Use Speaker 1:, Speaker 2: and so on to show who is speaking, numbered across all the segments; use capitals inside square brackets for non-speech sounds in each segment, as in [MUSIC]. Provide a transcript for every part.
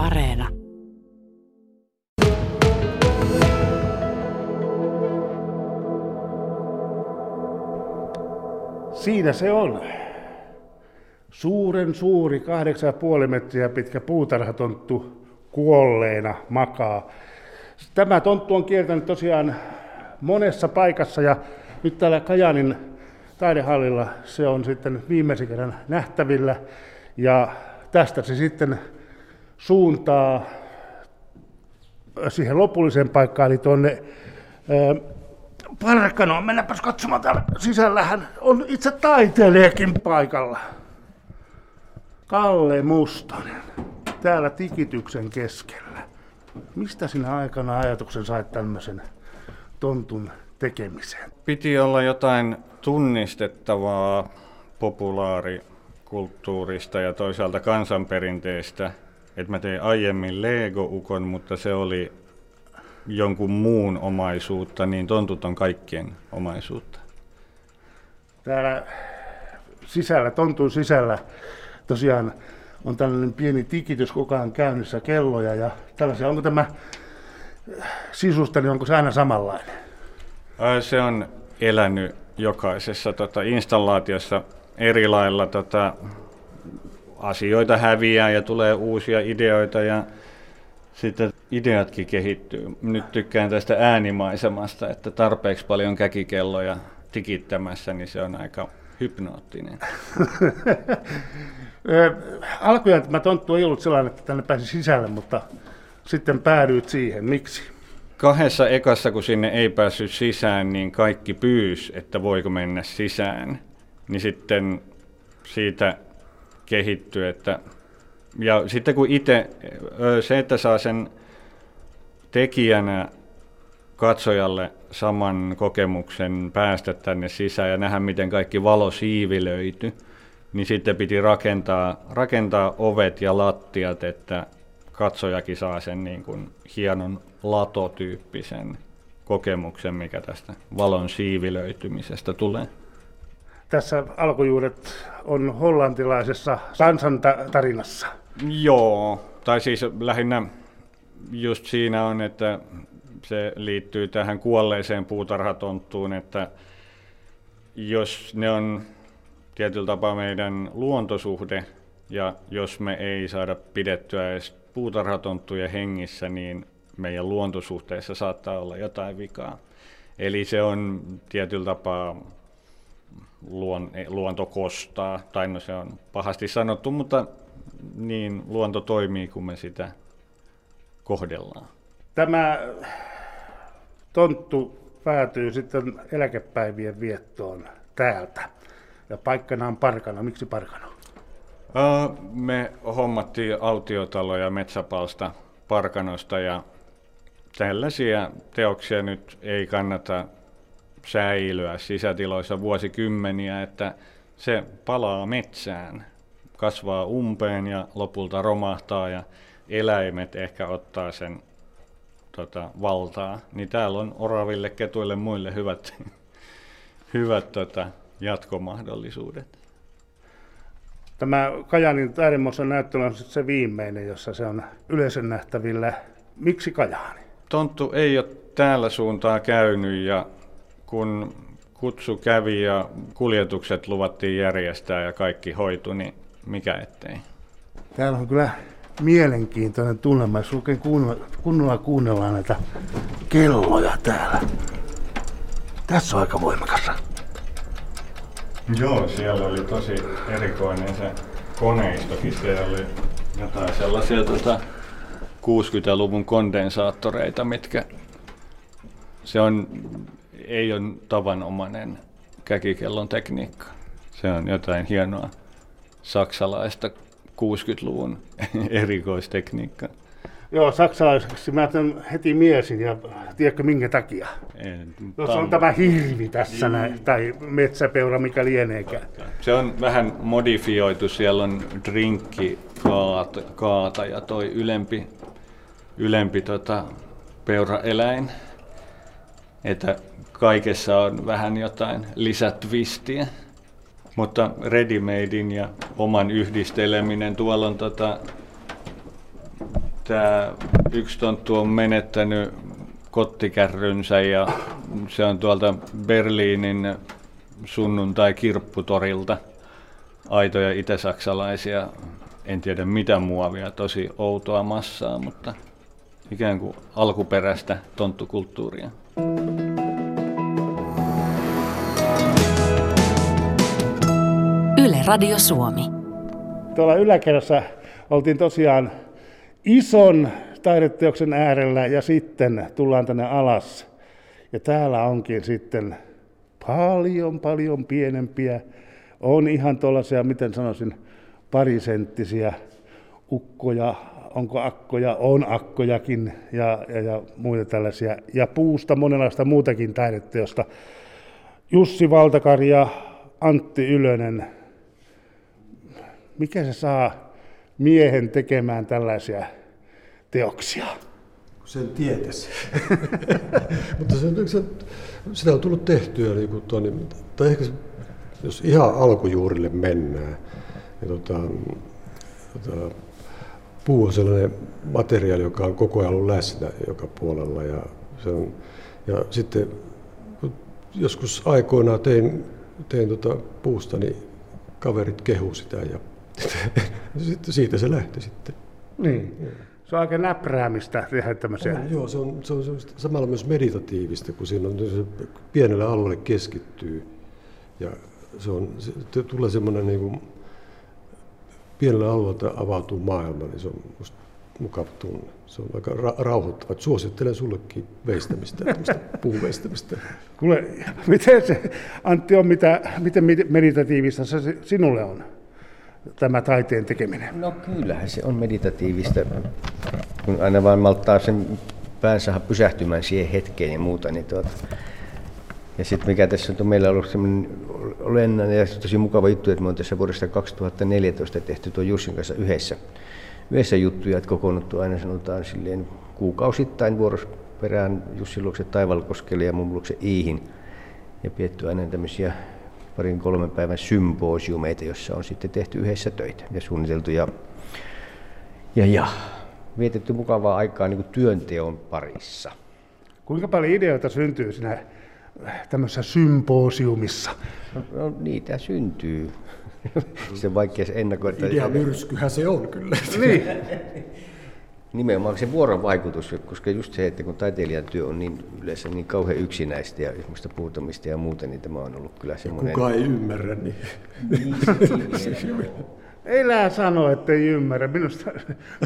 Speaker 1: Areena.
Speaker 2: Siinä se on. Suuren suuri, 8,5 metriä pitkä puutarhatonttu kuolleena makaa. Tämä tonttu on kiertänyt tosiaan monessa paikassa ja nyt täällä Kajanin taidehallilla se on sitten viimeisen kerran nähtävillä ja tästä se sitten suuntaa siihen lopulliseen paikkaan, eli tuonne Parkanoon. Mennäpäs katsomaan täällä sisällähän on itse taiteilijakin paikalla. Kalle Mustonen, täällä tikityksen keskellä. Mistä sinä aikana ajatuksen sait tämmöisen tontun tekemiseen?
Speaker 3: Piti olla jotain tunnistettavaa populaarikulttuurista ja toisaalta kansanperinteistä. Et mä tein aiemmin Lego-ukon, mutta se oli jonkun muun omaisuutta, niin tontut on kaikkien omaisuutta.
Speaker 2: Täällä sisällä, tontun sisällä tosiaan on tällainen pieni tikitys koko ajan käynnissä kelloja ja tällaisia. Onko tämä sisusta, niin onko se aina samanlainen?
Speaker 3: Se on elänyt jokaisessa tota, installaatiossa eri lailla. Tota, asioita häviää ja tulee uusia ideoita ja sitten ideatkin kehittyy. Nyt tykkään tästä äänimaisemasta, että tarpeeksi paljon käkikelloja tikittämässä, niin se on aika hypnoottinen. [LAUGHS]
Speaker 2: Alkujaan tämä tonttu ei ollut sellainen, että tänne pääsi sisälle, mutta sitten päädyit siihen. Miksi?
Speaker 3: Kahdessa ekassa, kun sinne ei päässyt sisään, niin kaikki pyys, että voiko mennä sisään. Niin sitten siitä kehittyy, että ja sitten kun itse, se että saa sen tekijänä katsojalle saman kokemuksen päästä tänne sisään ja nähdä, miten kaikki valo siivilöity, niin sitten piti rakentaa, rakentaa ovet ja lattiat, että katsojakin saa sen niin kuin hienon latotyyppisen kokemuksen, mikä tästä valon siivilöitymisestä tulee.
Speaker 2: Tässä alkujuuret on hollantilaisessa kansantarinassa.
Speaker 3: Joo, tai siis lähinnä just siinä on, että se liittyy tähän kuolleeseen puutarhatonttuun, että jos ne on tietyllä tapaa meidän luontosuhde, ja jos me ei saada pidettyä edes puutarhatonttuja hengissä, niin meidän luontosuhteessa saattaa olla jotain vikaa. Eli se on tietyllä tapaa luon, luonto kostaa, tai no se on pahasti sanottu, mutta niin luonto toimii, kun me sitä kohdellaan.
Speaker 2: Tämä tonttu päätyy sitten eläkepäivien viettoon täältä. Ja paikkana on Parkano. Miksi Parkano?
Speaker 3: Me hommattiin autiotaloja metsäpalsta Parkanosta ja tällaisia teoksia nyt ei kannata säilyä sisätiloissa vuosikymmeniä, että se palaa metsään, kasvaa umpeen ja lopulta romahtaa ja eläimet ehkä ottaa sen tota, valtaa, niin täällä on oraville, ketuille, muille hyvät, [LAUGHS] hyvät tota, jatkomahdollisuudet.
Speaker 2: Tämä Kajanin taidemuoson näyttely on se viimeinen, jossa se on yleisön nähtävillä. Miksi Kajaani?
Speaker 3: Tonttu ei ole täällä suuntaa käynyt ja kun kutsu kävi ja kuljetukset luvattiin järjestää ja kaikki hoitu, niin mikä ettei.
Speaker 2: Täällä on kyllä mielenkiintoinen tunnelma, jos oikein kunnolla, kunnolla kuunnellaan näitä kelloja täällä. Tässä on aika voimakas.
Speaker 3: Joo, siellä oli tosi erikoinen se koneistokin. Siellä oli jotain sellaisia tota, 60-luvun kondensaattoreita, mitkä se on, ei ole tavanomainen käkikellon tekniikka. Se on jotain hienoa saksalaista 60-luvun [LAUGHS] erikoistekniikkaa.
Speaker 2: Joo, saksalaiseksi mä heti miesin ja tiedätkö minkä takia?
Speaker 3: En,
Speaker 2: Jos on tämä hirvi tässä mm. näin, tai metsäpeura, mikä lieneekään.
Speaker 3: Se on vähän modifioitu, siellä on drinkki kaata, kaata ja toi ylempi, ylempi tota, peuraeläin. Että kaikessa on vähän jotain lisätvistiä. Mutta readymadein ja oman yhdisteleminen, tuolla on tota, Tämä yksi tonttu on menettänyt kottikärrynsä ja se on tuolta Berliinin sunnuntai-kirpputorilta aitoja itä-saksalaisia, en tiedä mitä muovia, tosi outoa massaa, mutta ikään kuin alkuperäistä tonttukulttuuria.
Speaker 1: Yle Radio Suomi.
Speaker 2: Tuolla yläkerrassa oltiin tosiaan ison taideteoksen äärellä ja sitten tullaan tänne alas. Ja täällä onkin sitten paljon, paljon pienempiä. On ihan tuollaisia, miten sanoisin, parisenttisiä ukkoja, onko akkoja, on akkojakin ja, ja, ja muita tällaisia. Ja puusta monenlaista muutakin taideteosta. Jussi Valtakarja, Antti Ylönen. Mikä se saa miehen tekemään tällaisia teoksia?
Speaker 4: Sen tietäisi. [LAUGHS] Mutta se, se, sitä on tullut tehtyä, niin kuin tuonne, tai ehkä se, jos ihan alkujuurille mennään, niin tota, tota, puu on sellainen materiaali, joka on koko ajan ollut läsnä joka puolella. Ja, se on, ja sitten joskus aikoinaan tein, tein tota puusta, niin kaverit kehu sitä ja [LAUGHS] sitten siitä se lähti sitten.
Speaker 2: Niin. Se on aika näpräämistä tehdä tämmöisiä.
Speaker 4: On, joo, se on, se on, se on samalla myös meditatiivista, kun siinä on, se pienelle alueelle keskittyy. Ja se on, se, tulee semmoinen niin kuin, pienellä alueella avautuu maailma, niin se on musta mukava tunne. Se on aika ra- rauhoittava. Suosittelen sullekin veistämistä, puuveistämistä.
Speaker 2: Kuule, miten se, Antti, on, mitä, miten meditatiivista se sinulle on? tämä taiteen tekeminen?
Speaker 5: No kyllähän se on meditatiivista, kun aina vain malttaa sen päänsä pysähtymään siihen hetkeen ja muuta. Niin tuota. Ja sitten mikä tässä on meillä ollut semmoinen olennainen ja tosi mukava juttu, että me on tässä vuodesta 2014 tehty tuon Jussin kanssa yhdessä, yhdessä juttuja, että kokoonnuttu aina sanotaan silleen kuukausittain vuorosperään Jussin luokse Taivalkoskelle ja mun luokse Iihin. Ja pietty aina tämmöisiä parin kolmen päivän symposiumeita, jossa on sitten tehty yhdessä töitä ja suunniteltu ja, ja, ja vietetty mukavaa aikaa niin kuin työnteon parissa.
Speaker 2: Kuinka paljon ideoita syntyy siinä tämmöisessä symposiumissa?
Speaker 5: No, no niitä syntyy. [LAUGHS] se on vaikea se ennakoida.
Speaker 4: Idea myrskyhän se on kyllä.
Speaker 2: niin. [LAUGHS]
Speaker 5: Nimenomaan se vuorovaikutus, koska just se, että kun taiteilijan työ on niin yleensä niin kauhean yksinäistä ja semmoista puutamista ja muuta, niin tämä on ollut kyllä semmoinen...
Speaker 4: Kuka ei ymmärrä, niin... [LAUGHS]
Speaker 2: ei lää sano, että ei ymmärrä. Minusta,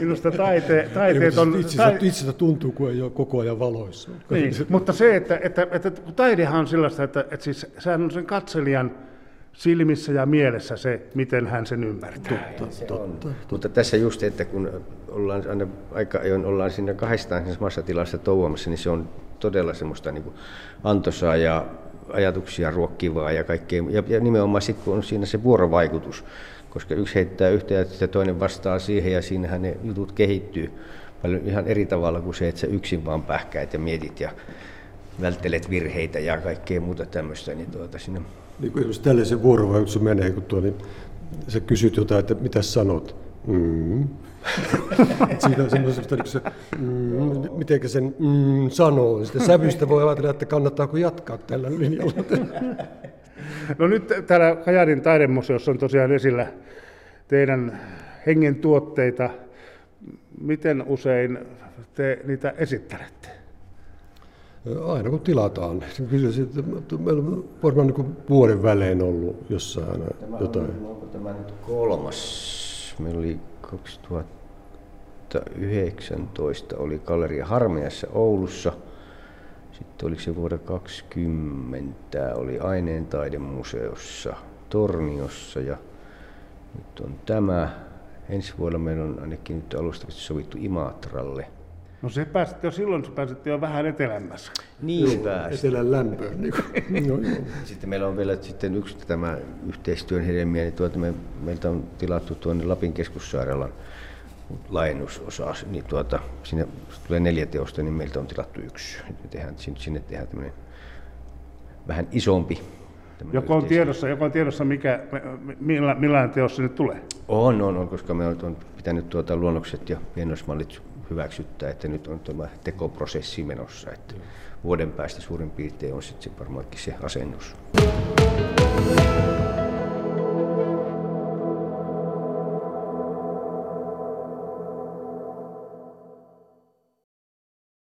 Speaker 2: minusta taite, taiteet on...
Speaker 4: Itsestä, taite... itsestä tuntuu, kun ei ole koko ajan valoissa.
Speaker 2: Niin, mutta se, että, että, että, että taidehan on sellaista, että, että siis sehän on sen katselijan silmissä ja mielessä se, miten hän sen ymmärtää.
Speaker 5: Totta, totta, totta. Mutta tässä just, että kun ollaan aina aika ajoin ollaan siinä kahdestaan samassa tilassa touomassa, niin se on todella semmoista niin kuin antoisaa ja ajatuksia ruokkivaa ja kaikkea. Ja, ja nimenomaan sitten, kun on siinä se vuorovaikutus, koska yksi heittää yhtä ja toinen vastaa siihen ja siinähän ne jutut kehittyy paljon ihan eri tavalla kuin se, että sä yksin vaan pähkäät ja mietit ja välttelet virheitä ja kaikkea muuta tämmöistä, niin tuota, siinä
Speaker 4: niin kuin tällaisen vuorovaikutus menee, kun tuo, niin sä kysyt jotain, että mitä sanot? Mm. [LAUGHS] Siinä on semmoista, että se, mm, miten sen mm, sanoo. Sitten sävystä voi ajatella, että kannattaako jatkaa tällä linjalla. [LAUGHS]
Speaker 2: No nyt täällä Kajaanin taidemuseossa on tosiaan esillä teidän hengen tuotteita. Miten usein te niitä esittelette?
Speaker 4: Aina kun tilataan. Kyllä se, meillä on varmaan niin vuoden välein ollut jossain aina
Speaker 5: tämä
Speaker 4: jotain.
Speaker 5: On, onko tämä nyt kolmas? Meillä oli 2019 oli Galleria Harmiassa Oulussa. Sitten oliko se vuoden 2020 oli Aineen taidemuseossa Torniossa ja nyt on tämä. Ensi vuonna meillä on ainakin nyt alustavasti sovittu Imatralle –
Speaker 2: No se pääsit jo silloin, se pääsit jo vähän etelämmässä.
Speaker 5: Niin
Speaker 4: joo, Etelän lämpöön. Niin [LAUGHS]
Speaker 5: joo, joo. Sitten meillä on vielä sitten yksi tämä yhteistyön hedelmiä, niin tuota me, meiltä on tilattu tuonne Lapin keskussairaalan laajennusosa, niin tuota, sinne tulee neljä teosta, niin meiltä on tilattu yksi. Me tehdään, sinne tehdään tämmöinen vähän isompi
Speaker 2: joko on, tiedossa, joko on tiedossa, mikä, millä, millainen teos nyt tulee?
Speaker 5: On, on, on koska me on pitänyt tuota luonnokset ja pienoismallit hyväksyttää, että nyt on tämä tekoprosessi menossa. Että vuoden päästä suurin piirtein on sitten varmaankin se asennus.